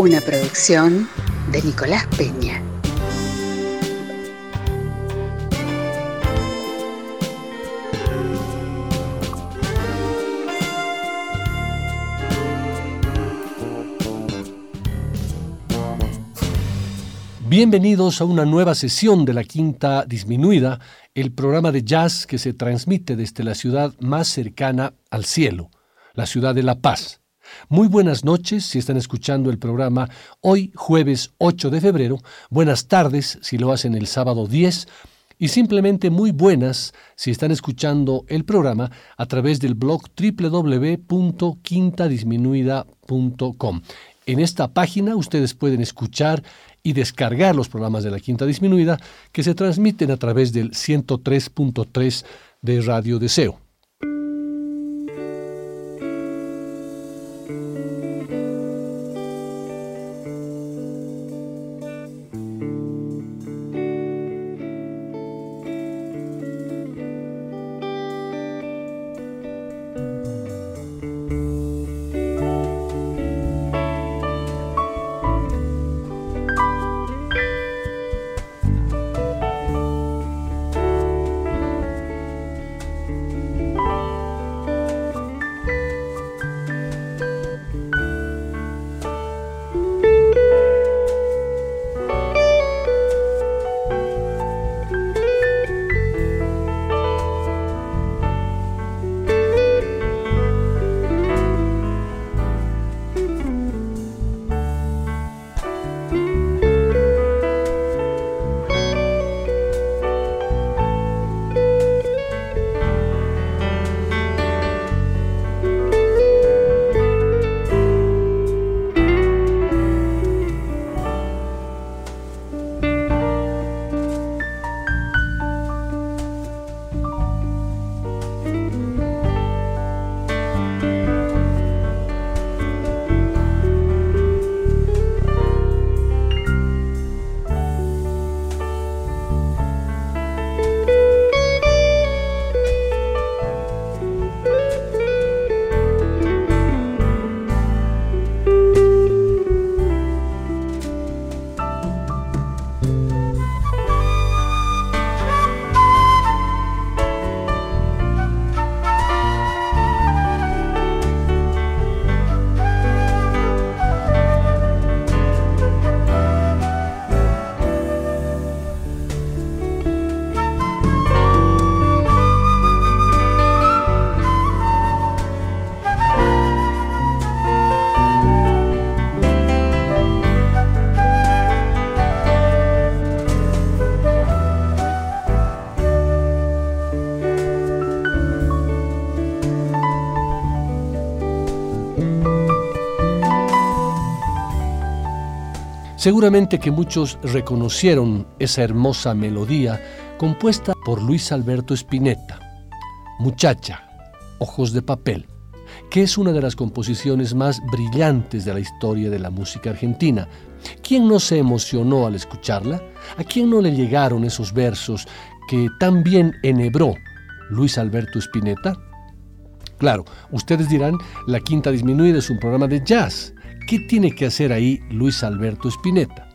Una producción de Nicolás Peña. Bienvenidos a una nueva sesión de la Quinta Disminuida, el programa de jazz que se transmite desde la ciudad más cercana al cielo, la ciudad de La Paz. Muy buenas noches si están escuchando el programa hoy jueves 8 de febrero, buenas tardes si lo hacen el sábado 10 y simplemente muy buenas si están escuchando el programa a través del blog www.quintadisminuida.com. En esta página ustedes pueden escuchar y descargar los programas de la Quinta Disminuida que se transmiten a través del 103.3 de Radio Deseo. Seguramente que muchos reconocieron esa hermosa melodía compuesta por Luis Alberto Spinetta, Muchacha, Ojos de Papel, que es una de las composiciones más brillantes de la historia de la música argentina. ¿Quién no se emocionó al escucharla? ¿A quién no le llegaron esos versos que tan bien enhebró Luis Alberto Spinetta? Claro, ustedes dirán, La Quinta Disminuida es un programa de jazz, ¿Qué tiene que hacer ahí Luis Alberto Spinetta?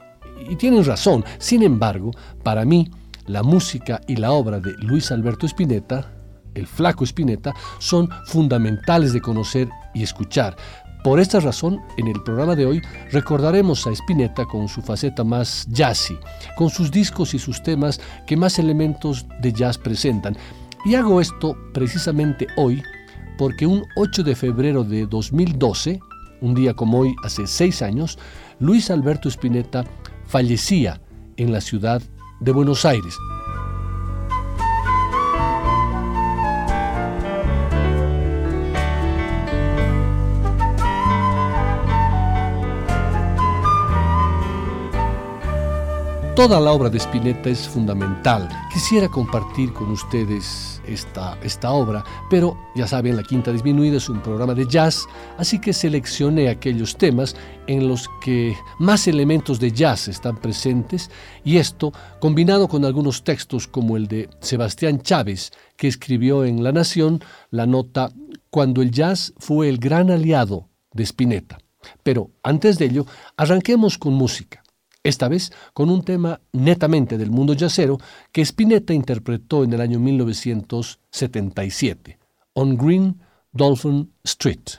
Y tienen razón, sin embargo, para mí, la música y la obra de Luis Alberto Spinetta, el flaco Spinetta, son fundamentales de conocer y escuchar. Por esta razón, en el programa de hoy recordaremos a Spinetta con su faceta más jazzy, con sus discos y sus temas que más elementos de jazz presentan. Y hago esto precisamente hoy porque un 8 de febrero de 2012, un día como hoy, hace seis años, Luis Alberto Spinetta fallecía en la ciudad de Buenos Aires. Toda la obra de Spinetta es fundamental. Quisiera compartir con ustedes esta, esta obra, pero ya saben, La Quinta Disminuida es un programa de jazz, así que seleccioné aquellos temas en los que más elementos de jazz están presentes y esto combinado con algunos textos como el de Sebastián Chávez, que escribió en La Nación la nota Cuando el jazz fue el gran aliado de Spinetta. Pero antes de ello, arranquemos con música esta vez con un tema netamente del mundo jazzero que Spinetta interpretó en el año 1977, On Green Dolphin Street.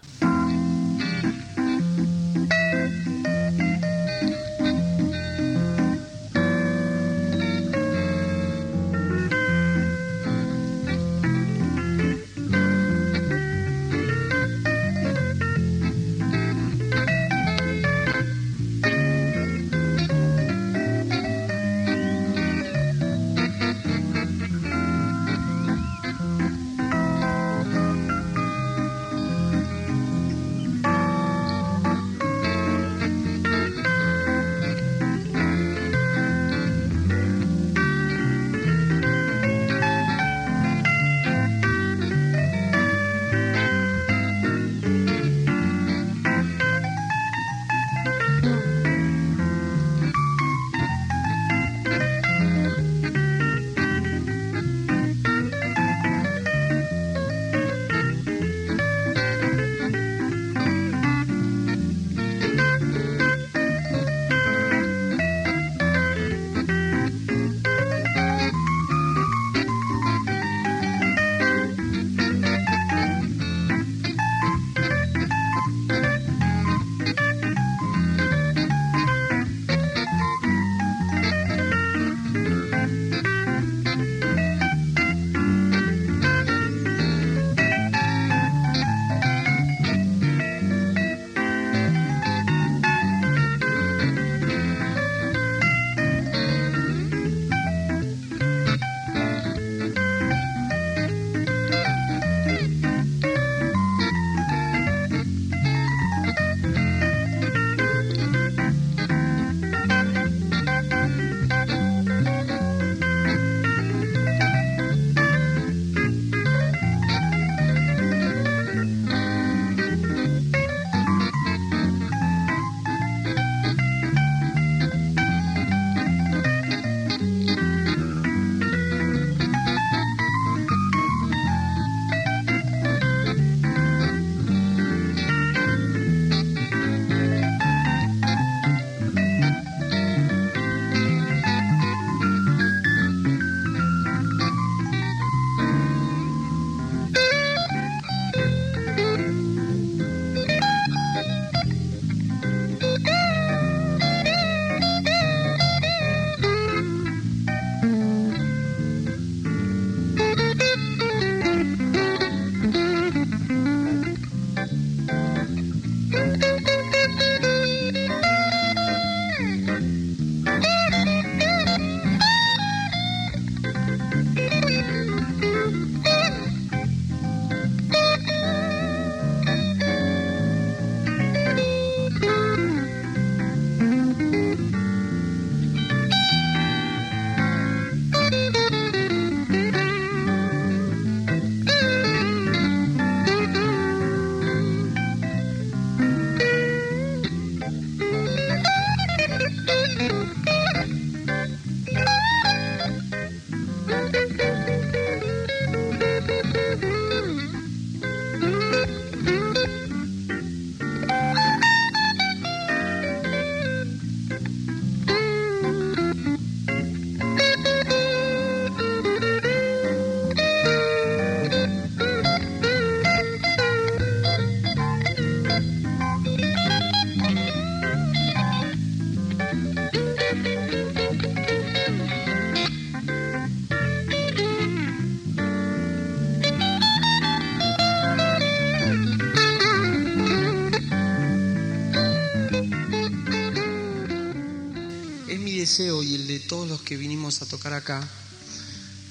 Que vinimos a tocar acá,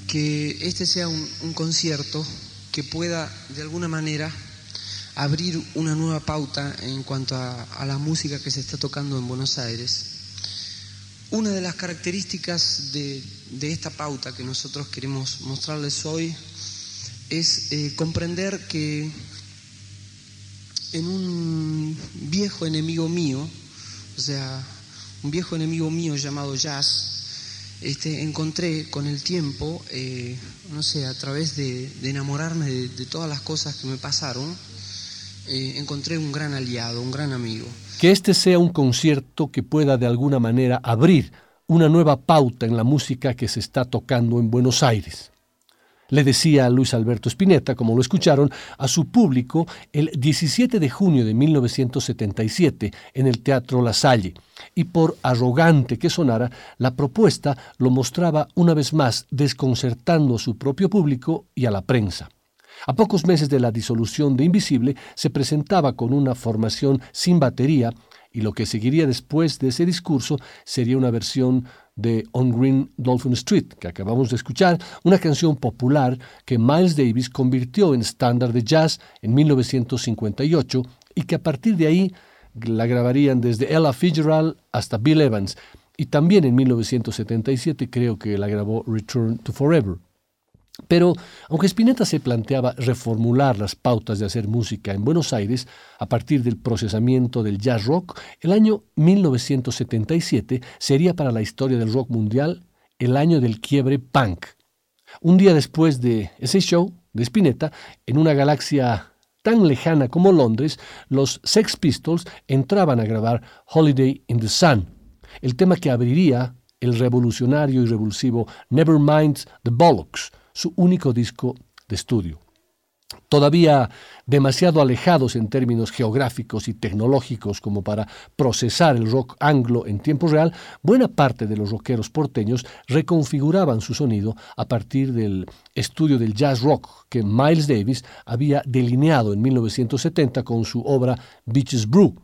que este sea un, concierto que pueda de alguna manera abrir una nueva pauta en cuanto a, la música que se está tocando en Buenos Aires. una de las características de, esta pauta que nosotros queremos mostrarles hoy es eh, comprender que en un viejo enemigo mío, o sea, un viejo enemigo mío llamado jazz, este, encontré con el tiempo, eh, no sé, a través de, enamorarme de, todas las cosas que me pasaron, eh, encontré un gran aliado, un gran amigo. Que este sea un concierto que pueda de alguna manera abrir una nueva pauta en la música que se está tocando en Buenos Aires. Le decía Luis Alberto Spinetta, como lo escucharon, a su público el 17 de junio de 1977 en el Teatro La Salle, y por arrogante que sonara, la propuesta lo mostraba una vez más desconcertando a su propio público y a la prensa. A pocos meses de la disolución de Invisible, se presentaba con una formación sin batería y lo que seguiría después de ese discurso sería una versión de On Green Dolphin Street, que acabamos de escuchar, una canción popular que Miles Davis convirtió en estándar de jazz en 1958 y que a partir de ahí la grabarían desde Ella Fitzgerald hasta Bill Evans, y también en 1977 creo que la grabó Return to Forever. Pero aunque Spinetta se planteaba reformular las pautas de hacer música en Buenos Aires a partir del procesamiento del jazz rock, el año 1977 sería para la historia del rock mundial el año del quiebre punk. Un día después de ese show de Spinetta, en una galaxia tan lejana como Londres, los Sex Pistols entraban a grabar Holiday in the Sun, el tema que abriría el revolucionario y revulsivo Nevermind the Bollocks, su único disco de estudio. Todavía demasiado alejados en términos geográficos y tecnológicos como para procesar el rock anglo en tiempo real, buena parte de los rockeros porteños reconfiguraban su sonido a partir del estudio del jazz rock que Miles Davis había delineado en 1970 con su obra Beaches Brew.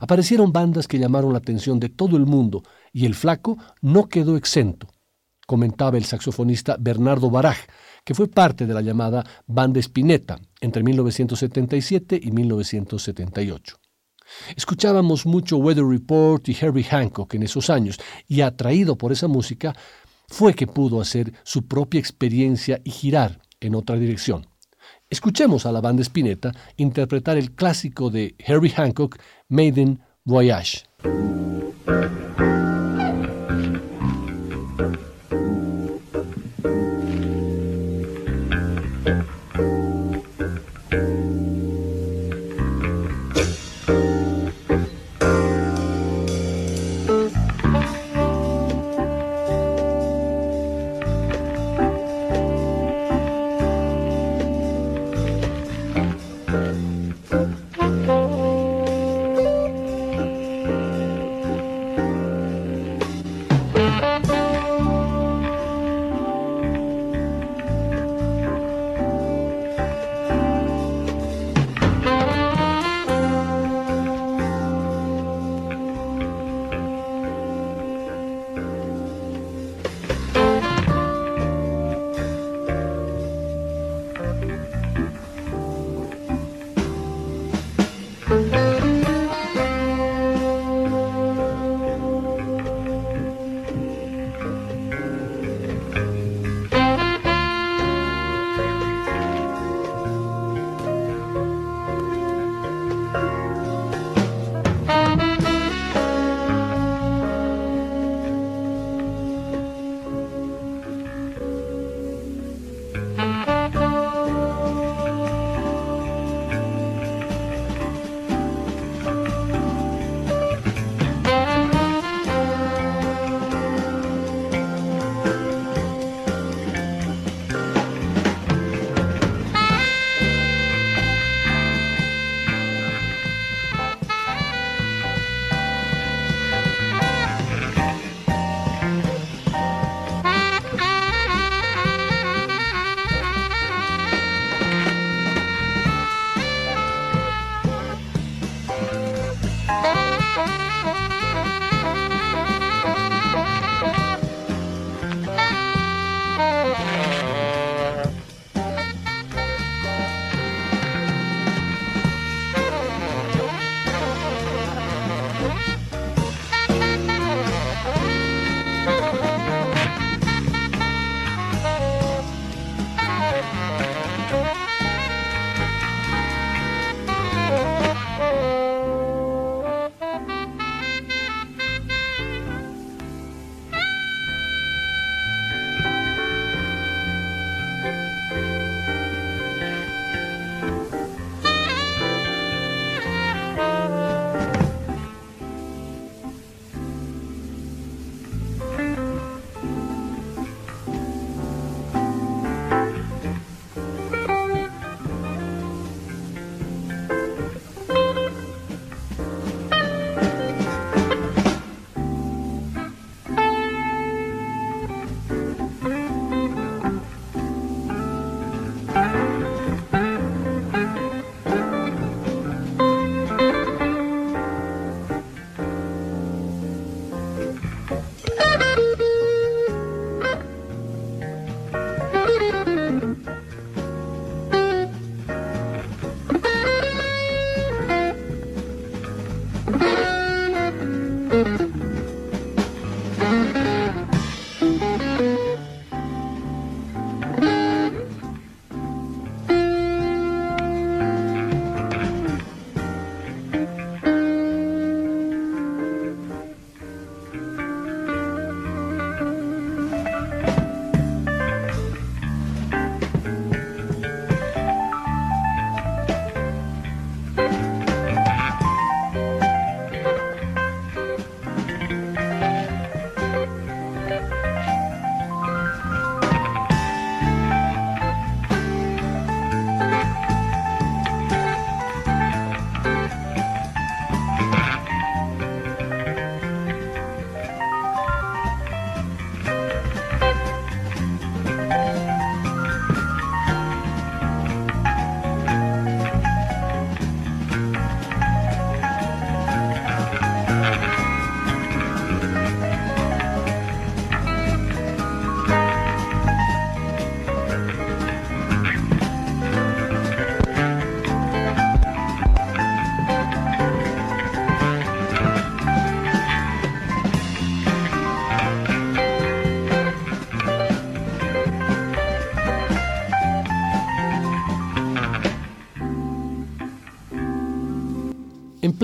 Aparecieron bandas que llamaron la atención de todo el mundo y el flaco no quedó exento comentaba el saxofonista Bernardo Baraj, que fue parte de la llamada Banda Spinetta entre 1977 y 1978. Escuchábamos mucho Weather Report y Herbie Hancock en esos años, y atraído por esa música, fue que pudo hacer su propia experiencia y girar en otra dirección. Escuchemos a la banda Spinetta interpretar el clásico de Herbie Hancock, Maiden Voyage.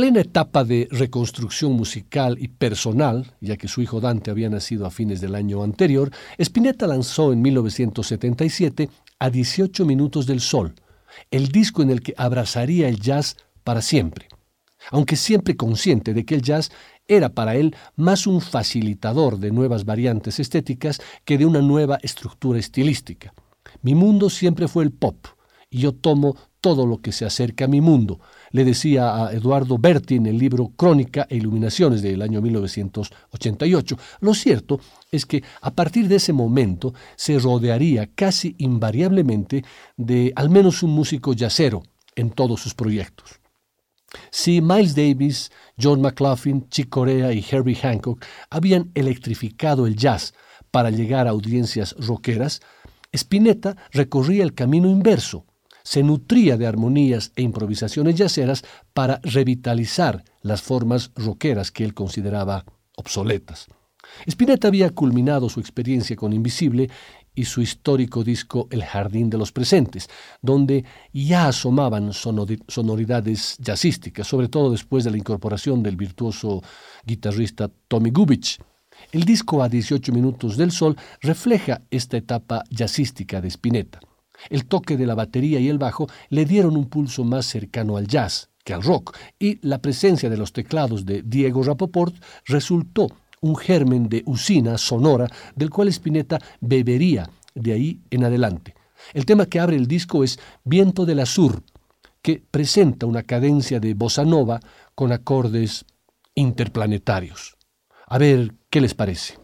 Plena etapa de reconstrucción musical y personal, ya que su hijo Dante había nacido a fines del año anterior, Spinetta lanzó en 1977 A 18 Minutos del Sol, el disco en el que abrazaría el jazz para siempre, aunque siempre consciente de que el jazz era para él más un facilitador de nuevas variantes estéticas que de una nueva estructura estilística. Mi mundo siempre fue el pop, y yo tomo todo lo que se acerca a mi mundo, le decía a Eduardo Berti en el libro Crónica e Iluminaciones del año 1988. Lo cierto es que a partir de ese momento se rodearía casi invariablemente de al menos un músico yacero en todos sus proyectos. Si Miles Davis, John McLaughlin, Chick Corea y Herbie Hancock habían electrificado el jazz para llegar a audiencias rockeras, Spinetta recorría el camino inverso, se nutría de armonías e improvisaciones yaceras para revitalizar las formas rockeras que él consideraba obsoletas. Spinetta había culminado su experiencia con Invisible y su histórico disco El Jardín de los Presentes, donde ya asomaban sonoridades jazzísticas, sobre todo después de la incorporación del virtuoso guitarrista Tommy Gubich. El disco a 18 minutos del sol refleja esta etapa jazzística de Spinetta. El toque de la batería y el bajo le dieron un pulso más cercano al jazz que al rock, y la presencia de los teclados de Diego Rapoport resultó un germen de usina sonora del cual Spinetta bebería de ahí en adelante. El tema que abre el disco es Viento del Azur, que presenta una cadencia de bossa nova con acordes interplanetarios. A ver qué les parece.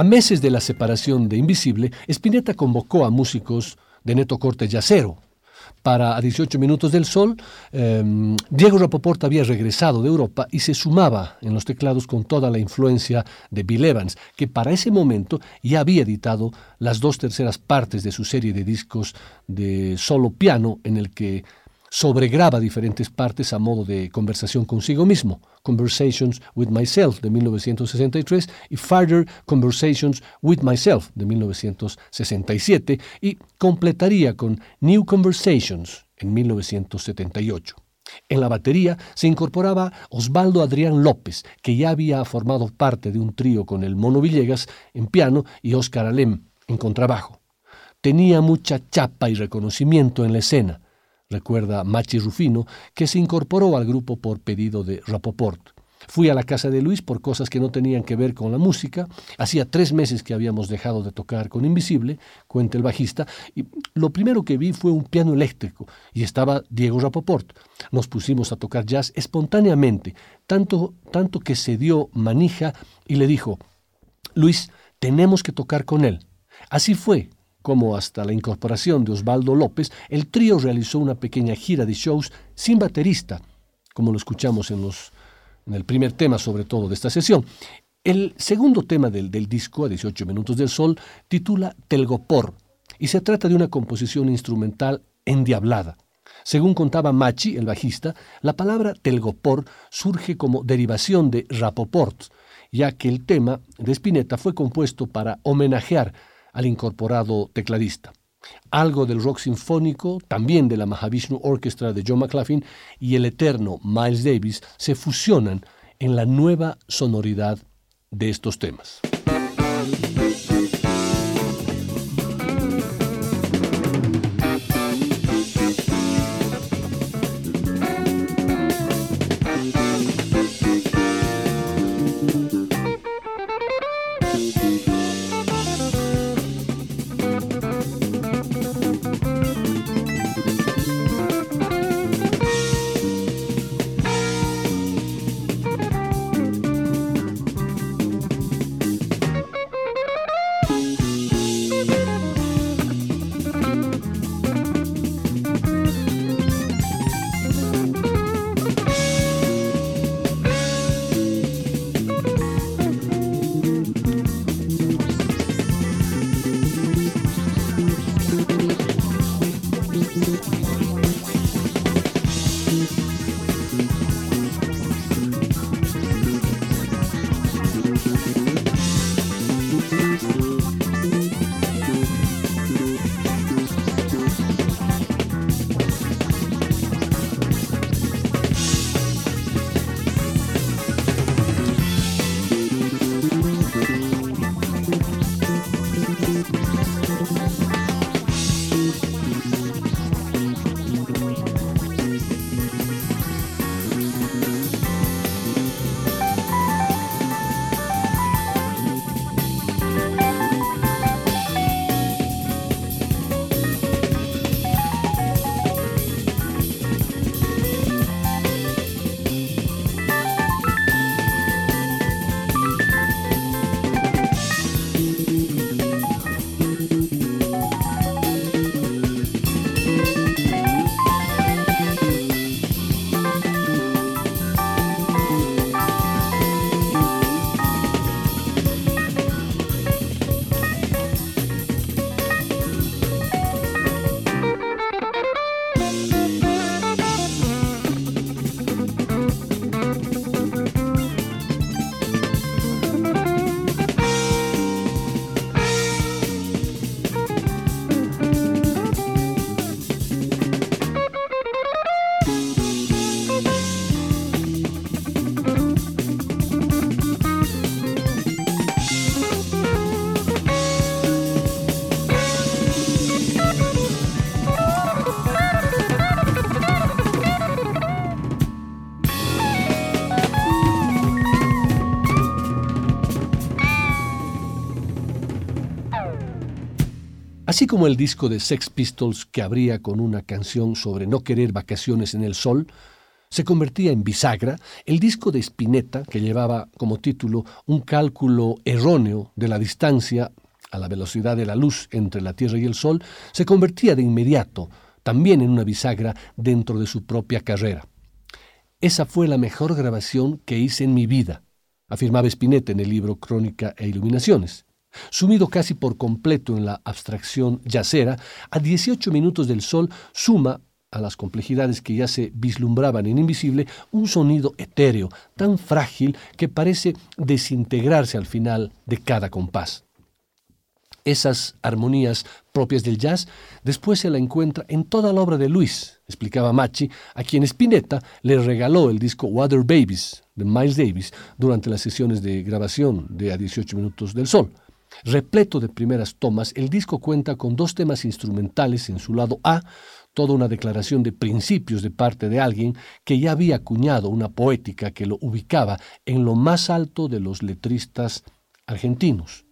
A meses de la separación de Invisible, Spinetta convocó a músicos de neto corte yacero, para A 18 Minutos del Sol, em, Diego Rapoport había regresado de Europa y se sumaba en los teclados con toda la influencia de Bill Evans, que para ese momento ya había editado las dos terceras partes de su serie de discos de solo piano en el que sobregraba diferentes partes a modo de conversación consigo mismo, Conversations with Myself de 1963 y Further Conversations with Myself de 1967 y completaría con New Conversations en 1978. En la batería se incorporaba Osvaldo Adrián López, que ya había formado parte de un trío con el Mono Villegas en piano y Oscar Alem en contrabajo. Tenía mucha chapa y reconocimiento en la escena, recuerda Machi Rufino, que se incorporó al grupo por pedido de Rapoport. Fui a la casa de Luis por cosas que no tenían que ver con la música. Hacía tres meses que habíamos dejado de tocar con Invisible, cuenta el bajista, y lo primero que vi fue un piano eléctrico y estaba Diego Rapoport. Nos pusimos a tocar jazz espontáneamente, tanto, tanto que se dio manija y le dijo, Luis, tenemos que tocar con él. Así fue, como hasta la incorporación de Osvaldo López, el trío realizó una pequeña gira de shows sin baterista, como lo escuchamos en, los, en el primer tema sobre todo de esta sesión. El segundo tema del, del disco, a 18 minutos del sol, titula Telgopor, y se trata de una composición instrumental endiablada. Según contaba Machi, el bajista, la palabra telgopor surge como derivación de rapoport, ya que el tema de Spinetta fue compuesto para homenajear al incorporado tecladista. Algo del rock sinfónico, también de la Mahavishnu Orchestra de John McLaughlin y el eterno Miles Davis se fusionan en la nueva sonoridad de estos temas. Así como el disco de Sex Pistols que abría con una canción sobre no querer vacaciones en el sol, se convertía en bisagra, el disco de Spinetta, que llevaba como título un cálculo erróneo de la distancia a la velocidad de la luz entre la Tierra y el Sol, se convertía de inmediato también en una bisagra dentro de su propia carrera. Esa fue la mejor grabación que hice en mi vida, afirmaba Spinetta en el libro Crónica e Iluminaciones. Sumido casi por completo en la abstracción yacera, a 18 minutos del sol suma a las complejidades que ya se vislumbraban en Invisible, un sonido etéreo, tan frágil que parece desintegrarse al final de cada compás. Esas armonías propias del jazz después se la encuentra en toda la obra de Luis, explicaba Machi, a quien Spinetta le regaló el disco Water Babies de Miles Davis durante las sesiones de grabación de A 18 Minutos del Sol. Repleto de primeras tomas, el disco cuenta con dos temas instrumentales en su lado A, toda una declaración de principios de parte de alguien que ya había acuñado una poética que lo ubicaba en lo más alto de los letristas argentinos.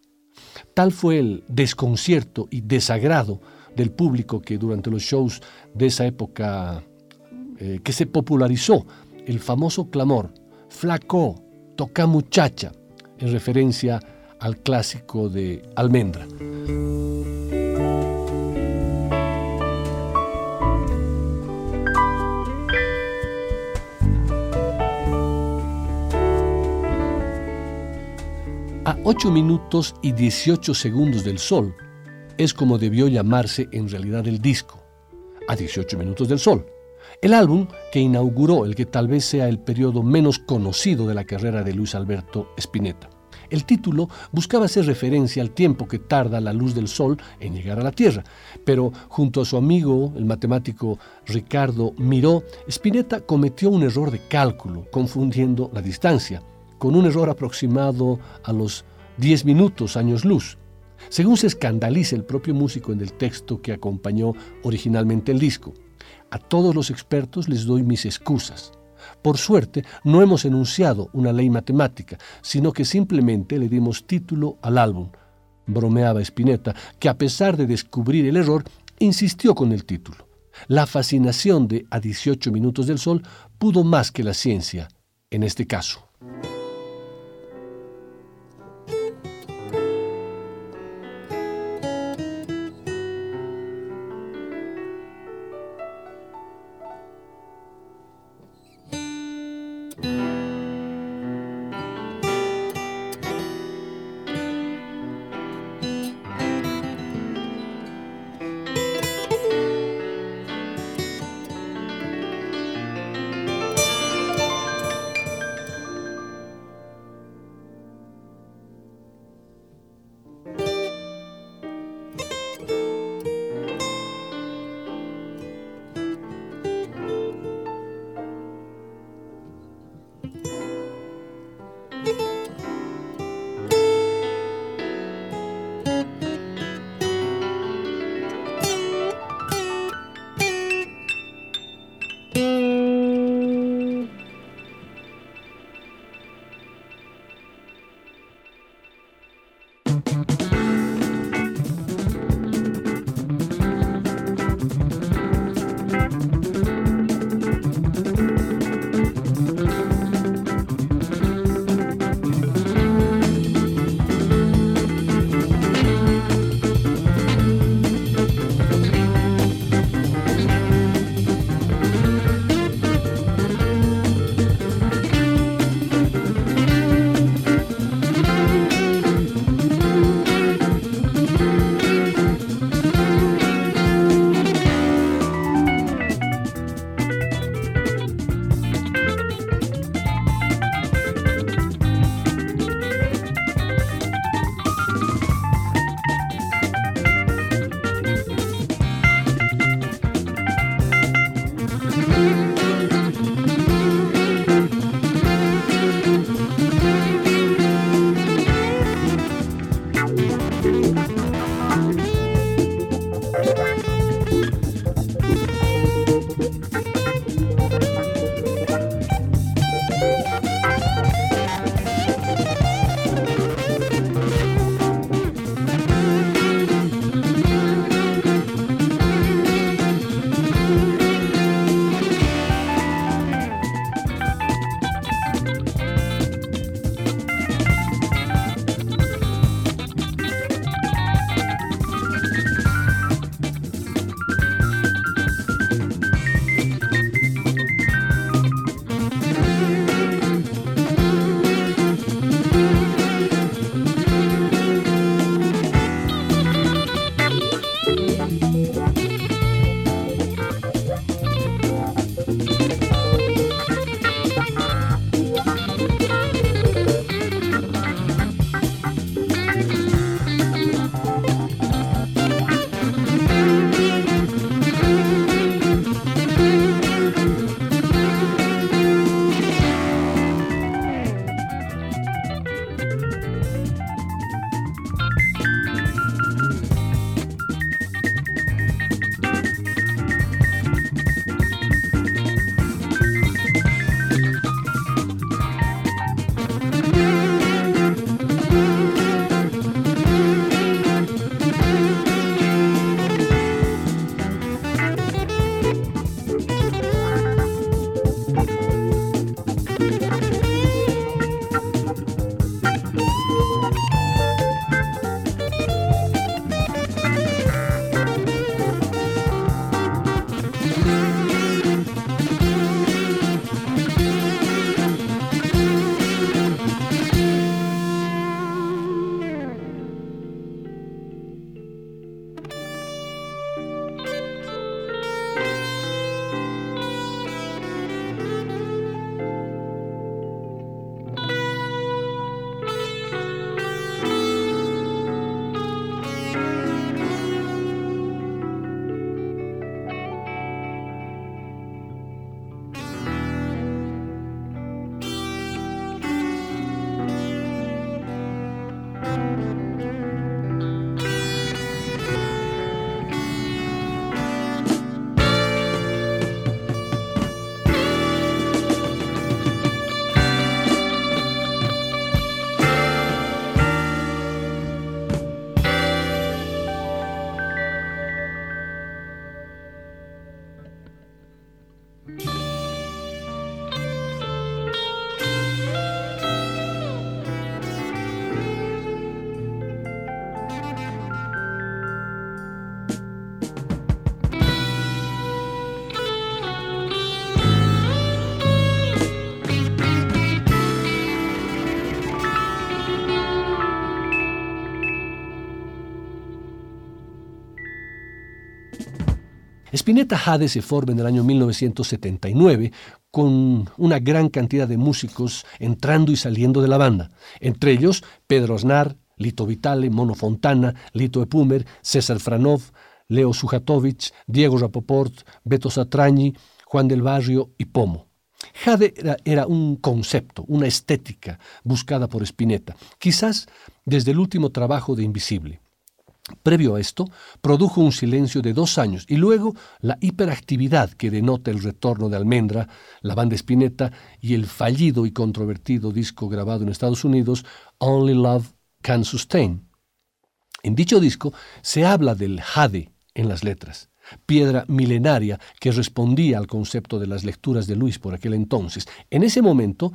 Tal fue el desconcierto y desagrado del público que durante los shows de esa época eh, que se popularizó el famoso clamor Flaco, toca muchacha, en referencia al clásico de Almendra. A 8 minutos y 18 segundos del sol es como debió llamarse en realidad el disco, a 18 minutos del sol. El álbum que inauguró el que tal vez sea el periodo menos conocido de la carrera de Luis Alberto Spinetta. El título buscaba hacer referencia al tiempo que tarda la luz del sol en llegar a la Tierra, pero junto a su amigo, el matemático Ricardo Miró, Spinetta cometió un error de cálculo, confundiendo la distancia con un error aproximado a los 10 minutos años luz. Según se escandaliza el propio músico en el texto que acompañó originalmente el disco. A todos los expertos les doy mis excusas. Por suerte, no hemos enunciado una ley matemática, sino que simplemente le dimos título al álbum. Bromeaba Spinetta, que a pesar de descubrir el error, insistió con el título. La fascinación de A 18 minutos del sol pudo más que la ciencia, en este caso. Spinetta Jade se forma en el año 1979 con una gran cantidad de músicos entrando y saliendo de la banda, entre ellos Pedro Aznar, Lito Vitale, Mono Fontana, Lito Epumer, César Franov, Leo Sujatovic, Diego Rapoport, Beto Satrañi, Juan del Barrio y Pomo. Jade era, un concepto, una estética buscada por Spinetta, quizás desde el último trabajo de Invisible. Previo a esto, produjo un silencio de dos años y luego la hiperactividad que denota el retorno de Almendra, la banda Spinetta y el fallido y controvertido disco grabado en Estados Unidos, Only Love Can Sustain. En dicho disco se habla del jade en las letras, piedra milenaria que respondía al concepto de las lecturas de Luis por aquel entonces. En ese momento,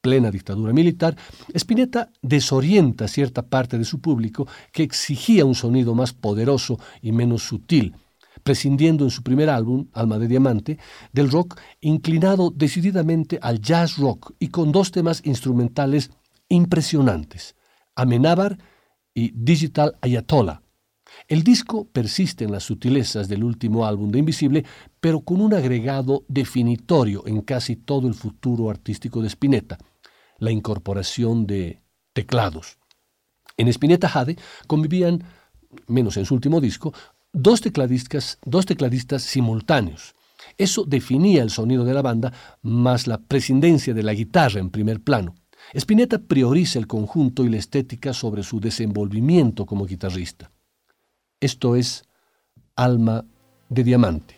plena dictadura militar, Spinetta desorienta cierta parte de su público que exigía un sonido más poderoso y menos sutil, prescindiendo en su primer álbum, Alma de Diamante, del rock inclinado decididamente al jazz rock y con dos temas instrumentales impresionantes, Amenábar y Digital Ayatollah. El disco persiste en las sutilezas del último álbum de Invisible, pero con un agregado definitorio en casi todo el futuro artístico de Spinetta, la incorporación de teclados. En Spinetta Jade convivían, menos en su último disco, dos tecladistas, dos tecladistas simultáneos. Eso definía el sonido de la banda, más la prescindencia de la guitarra en primer plano. Spinetta prioriza el conjunto y la estética sobre su desenvolvimiento como guitarrista. Esto es Alma de Diamante.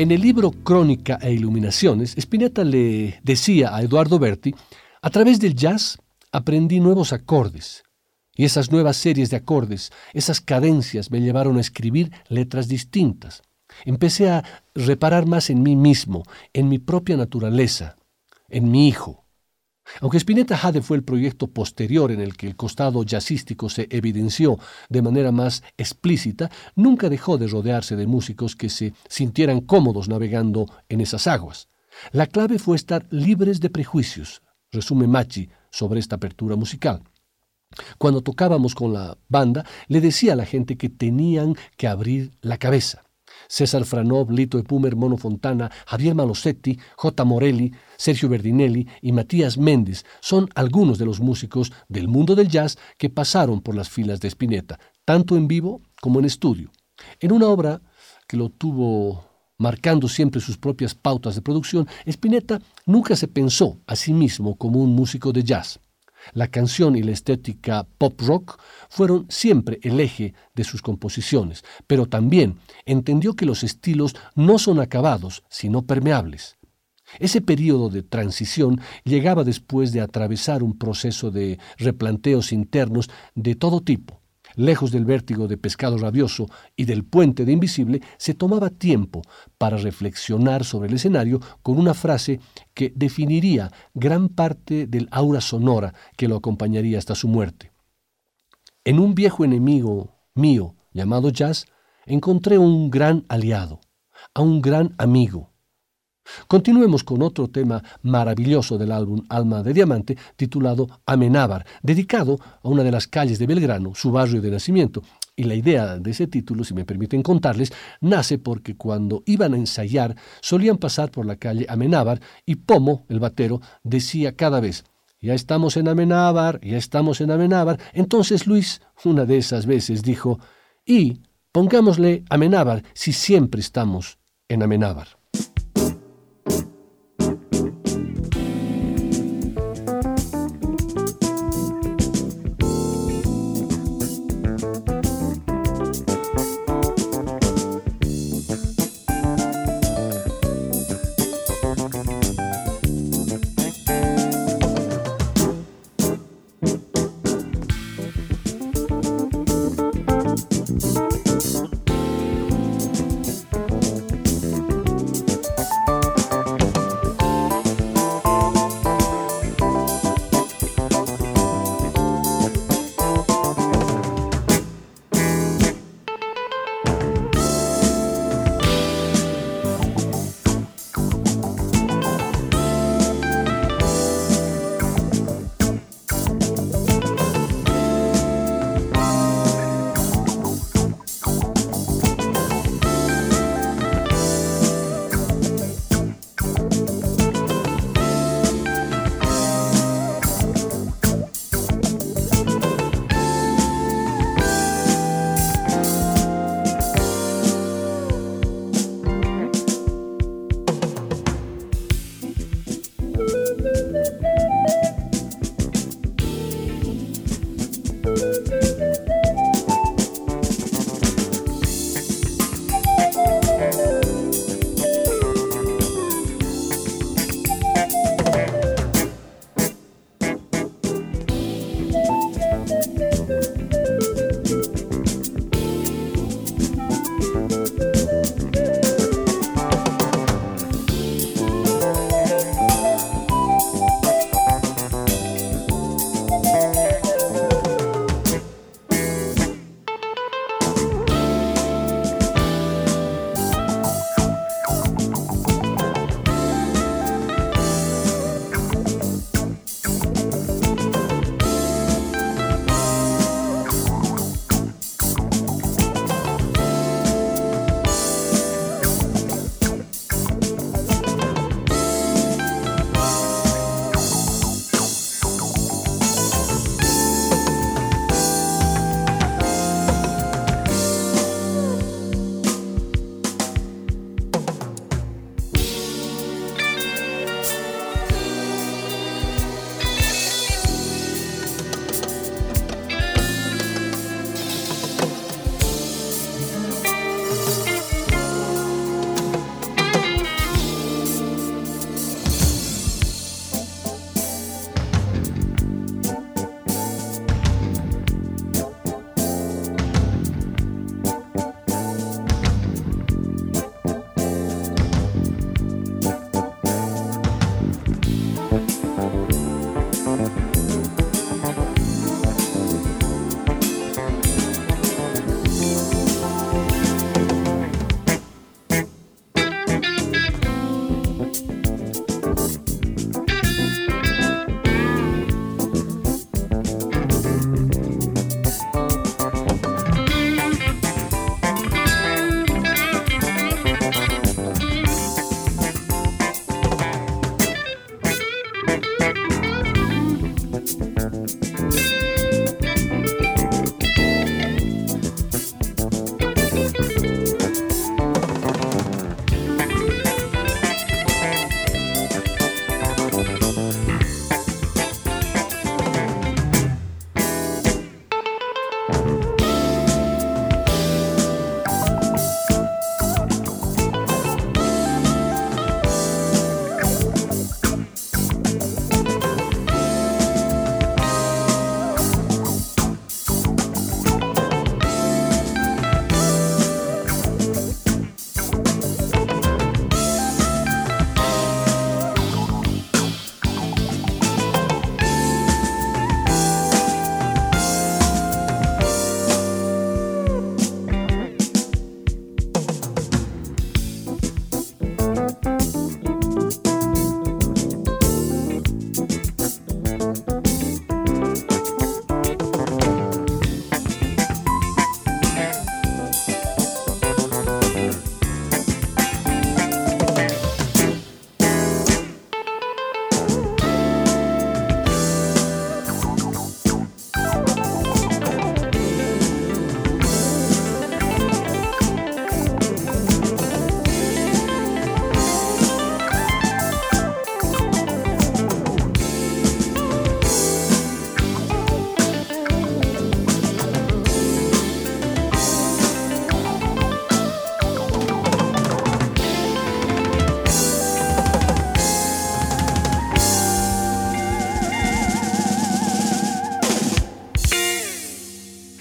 En el libro Crónica e Iluminaciones, Spinetta le decía a Eduardo Berti, a través del jazz aprendí nuevos acordes, y esas nuevas series de acordes, esas cadencias me llevaron a escribir letras distintas. Empecé a reparar más en mí mismo, en mi propia naturaleza, en mi hijo. Aunque Spinetta Jade fue el proyecto posterior en el que el costado jazzístico se evidenció de manera más explícita, nunca dejó de rodearse de músicos que se sintieran cómodos navegando en esas aguas. La clave fue estar libres de prejuicios, resume Machi sobre esta apertura musical. Cuando tocábamos con la banda, le decía a la gente que tenían que abrir la cabeza. César Franov, Lito Epumer, Mono Fontana, Javier Malosetti, J. Morelli, Sergio Verdinelli y Matías Méndez son algunos de los músicos del mundo del jazz que pasaron por las filas de Spinetta, tanto en vivo como en estudio. En una obra que lo tuvo marcando siempre sus propias pautas de producción, Spinetta nunca se pensó a sí mismo como un músico de jazz. La canción y la estética pop rock fueron siempre el eje de sus composiciones, pero también entendió que los estilos no son acabados, sino permeables. Ese periodo de transición llegaba después de atravesar un proceso de replanteos internos de todo tipo, Lejos del vértigo de pescado rabioso y del puente de invisible, se tomaba tiempo para reflexionar sobre el escenario con una frase que definiría gran parte del aura sonora que lo acompañaría hasta su muerte. En un viejo enemigo mío llamado jazz, encontré un gran aliado, a un gran amigo, Continuemos con otro tema maravilloso del álbum Alma de Diamante, titulado Amenábar, dedicado a una de las calles de Belgrano, su barrio de nacimiento. Y la idea de ese título, si me permiten contarles, nace porque cuando iban a ensayar solían pasar por la calle Amenábar y Pomo, el batero, decía cada vez, ya estamos en Amenábar, ya estamos en Amenábar. Entonces Luis, una de esas veces, dijo, y pongámosle Amenábar si siempre estamos en Amenábar.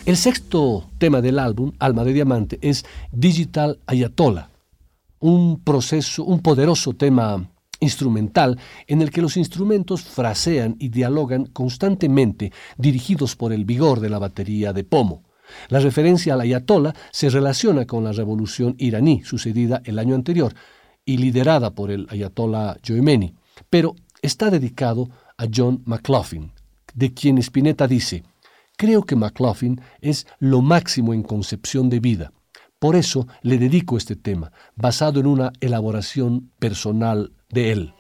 El sexto tema del álbum, Alma de Diamante, es Digital Ayatollah, un proceso, un poderoso tema instrumental en el que los instrumentos frasean y dialogan constantemente dirigidos por el vigor de la batería de pomo. La referencia al ayatollah se relaciona con la revolución iraní sucedida el año anterior y liderada por el ayatollah Joemeni, pero está dedicado a John McLaughlin, de quien Spinetta dice, creo que McLaughlin es lo máximo en concepción de vida. Por eso le dedico este tema, basado en una elaboración personal de él.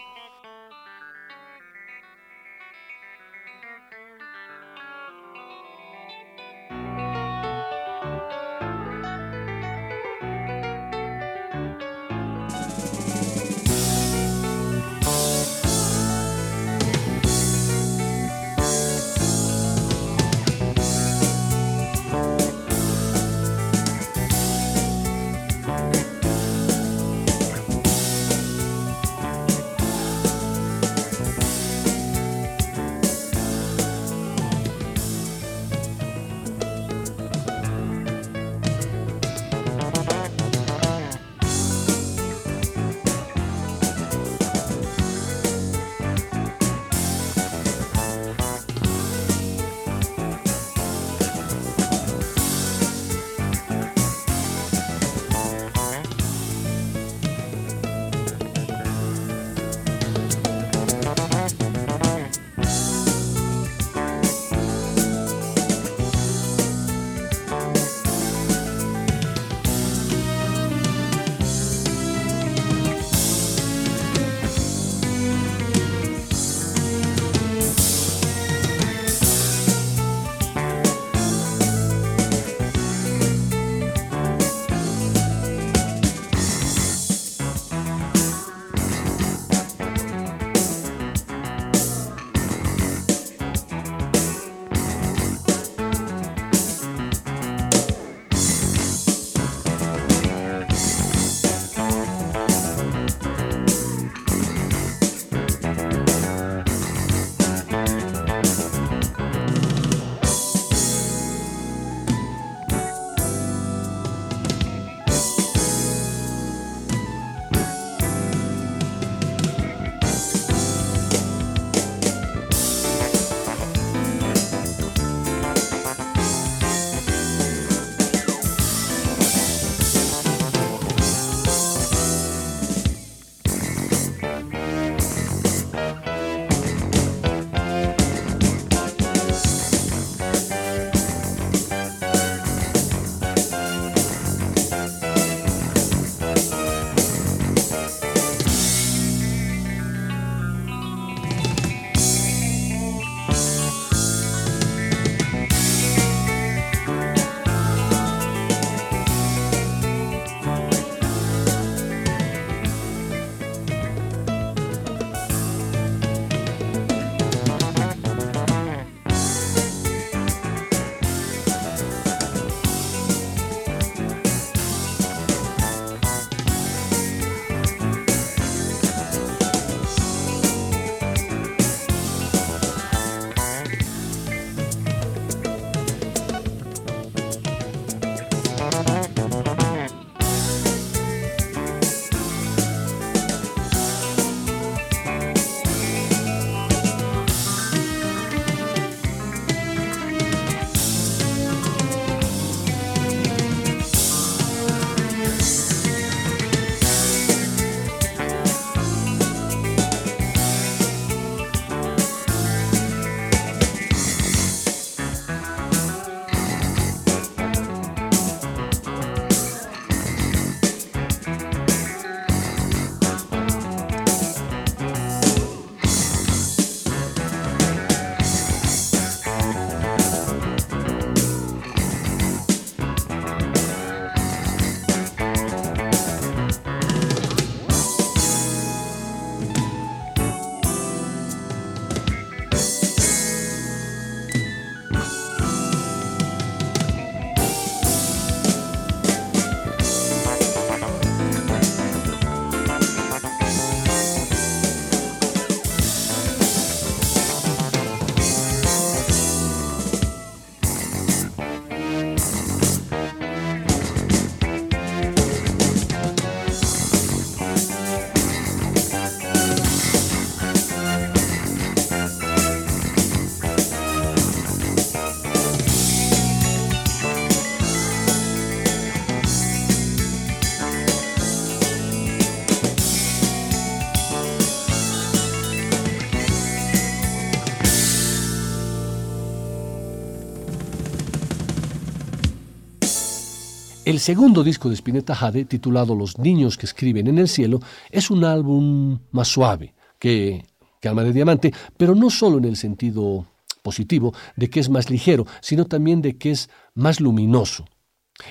El segundo disco de Spinetta Jade, titulado Los niños que escriben en el cielo, es un álbum más suave que, que Alma de Diamante, pero no solo en el sentido positivo de que es más ligero, sino también de que es más luminoso.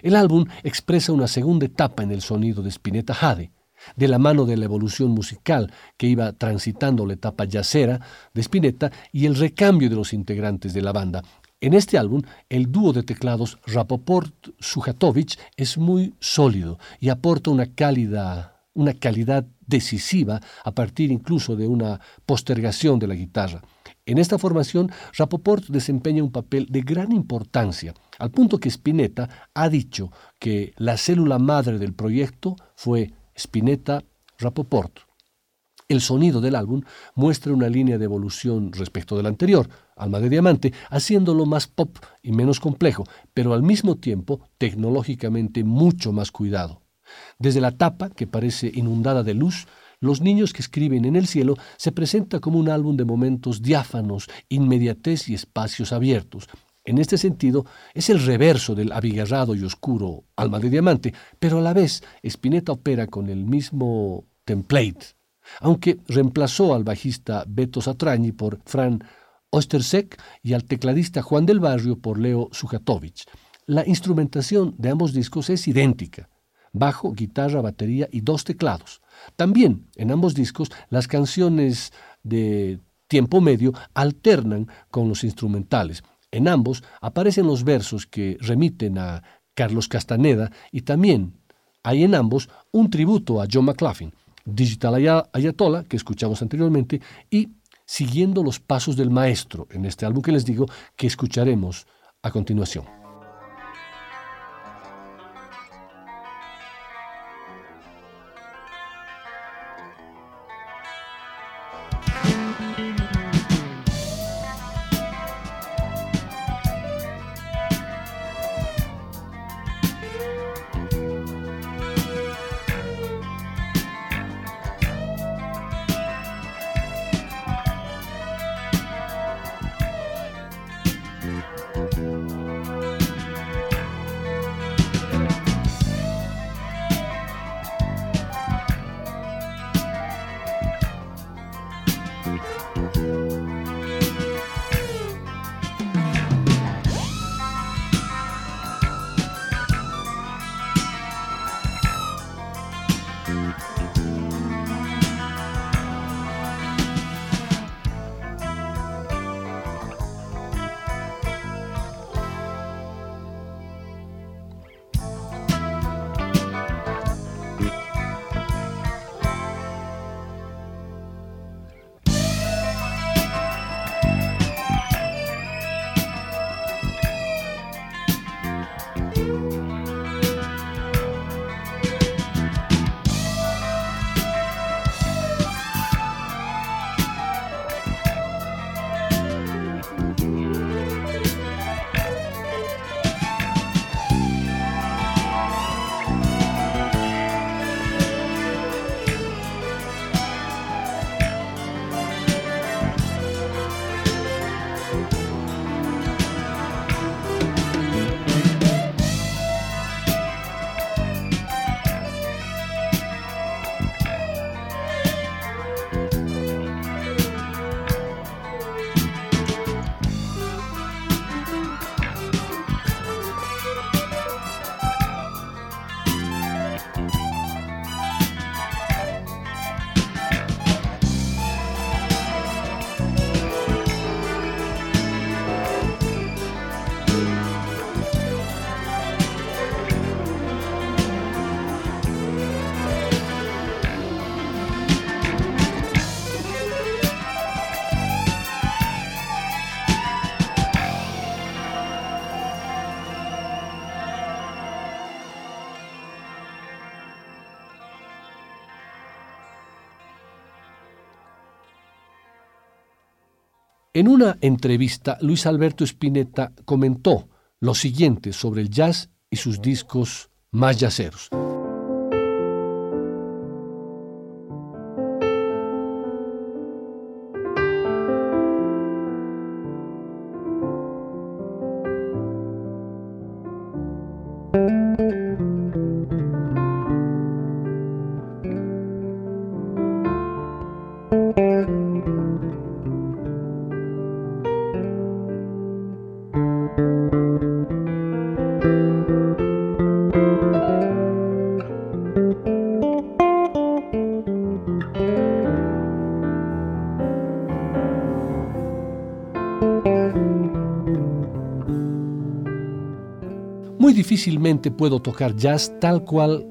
El álbum expresa una segunda etapa en el sonido de Spinetta Jade, de la mano de la evolución musical que iba transitando la etapa yacera de Spinetta y el recambio de los integrantes de la banda. En este álbum, el dúo de teclados Rapoport-Sujatovic es muy sólido y aporta una, cálida, una calidad decisiva a partir incluso de una postergación de la guitarra. En esta formación, Rapoport desempeña un papel de gran importancia, al punto que Spinetta ha dicho que la célula madre del proyecto fue Spinetta Rapoport. El sonido del álbum muestra una línea de evolución respecto del anterior, Alma de Diamante, haciéndolo más pop y menos complejo, pero al mismo tiempo tecnológicamente mucho más cuidado. Desde la tapa, que parece inundada de luz, Los niños que escriben en el cielo se presenta como un álbum de momentos diáfanos, inmediatez y espacios abiertos, en este sentido, es el reverso del abigarrado y oscuro Alma de Diamante, pero a la vez Spinetta opera con el mismo template, aunque reemplazó al bajista Beto Satrañi por Fran Ostersek y al tecladista Juan del Barrio por Leo Sujatovic. La instrumentación de ambos discos es idéntica, bajo, guitarra, batería y dos teclados. También en ambos discos las canciones de tiempo medio alternan con los instrumentales, en ambos aparecen los versos que remiten a Carlos Castaneda y también hay en ambos un tributo a John McLaughlin, Digital Ayatollah, que escuchamos anteriormente, y siguiendo los pasos del maestro en este álbum que les digo que escucharemos a continuación. En una entrevista, Luis Alberto Spinetta comentó lo siguiente sobre el jazz y sus discos más yaceros. Difícilmente puedo tocar jazz tal cual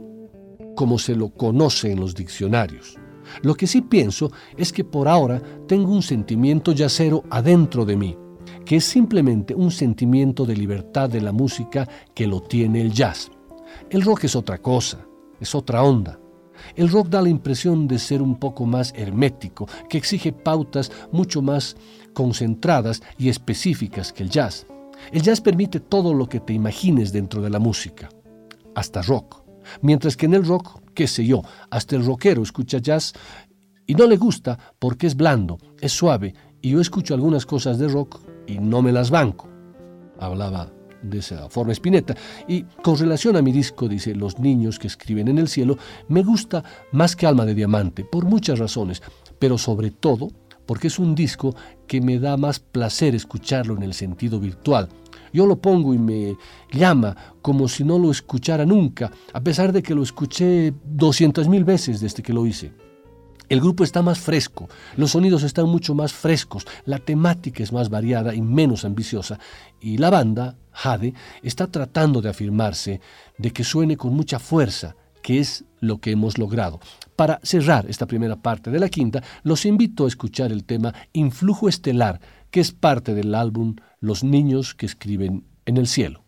como se lo conoce en los diccionarios. Lo que sí pienso es que por ahora tengo un sentimiento jazzero adentro de mí, que es simplemente un sentimiento de libertad de la música que lo tiene el jazz. El rock es otra cosa, es otra onda. El rock da la impresión de ser un poco más hermético, que exige pautas mucho más concentradas y específicas que el jazz. El jazz permite todo lo que te imagines dentro de la música, hasta rock. Mientras que en el rock, qué sé yo, hasta el rockero escucha jazz y no le gusta porque es blando, es suave, y yo escucho algunas cosas de rock y no me las banco. Hablaba de esa forma Spinetta. Y con relación a mi disco, dice Los niños que escriben en el cielo, me gusta más que Alma de Diamante, por muchas razones, pero sobre todo porque es un disco que me da más placer escucharlo en el sentido virtual. Yo lo pongo y me llama como si no lo escuchara nunca, a pesar de que lo escuché 200.000 veces desde que lo hice. El grupo está más fresco, los sonidos están mucho más frescos, la temática es más variada y menos ambiciosa, y la banda, Jade, está tratando de afirmarse, de que suene con mucha fuerza, que es lo que hemos logrado. Para cerrar esta primera parte de la quinta, los invito a escuchar el tema Influjo Estelar, que es parte del álbum Los niños que escriben en el cielo.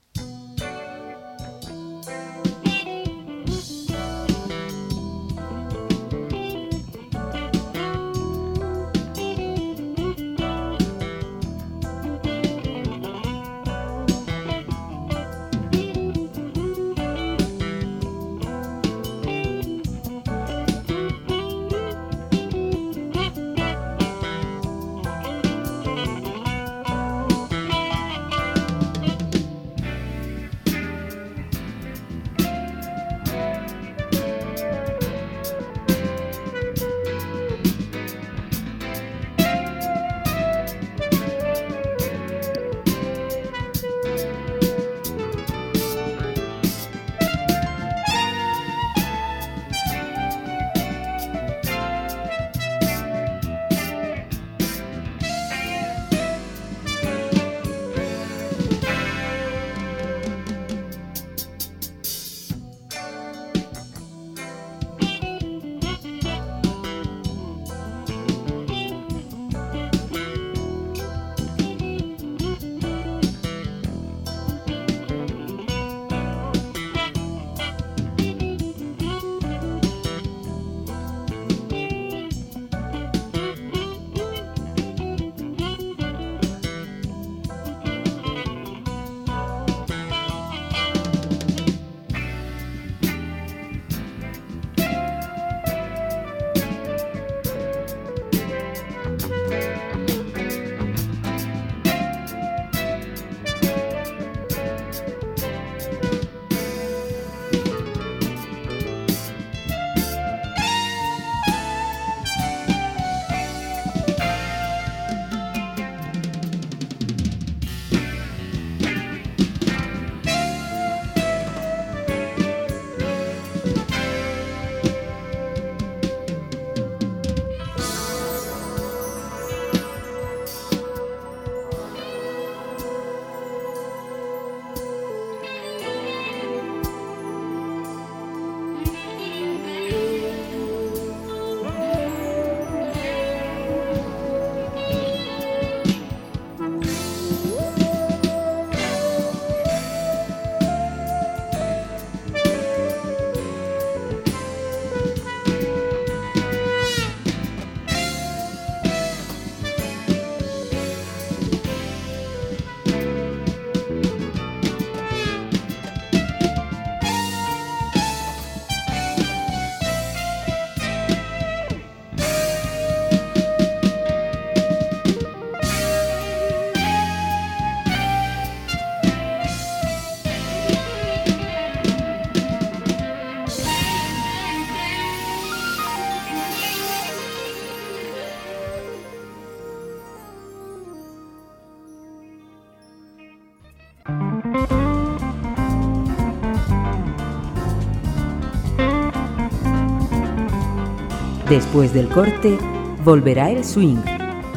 Después del corte, volverá el swing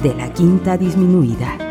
de la quinta disminuida.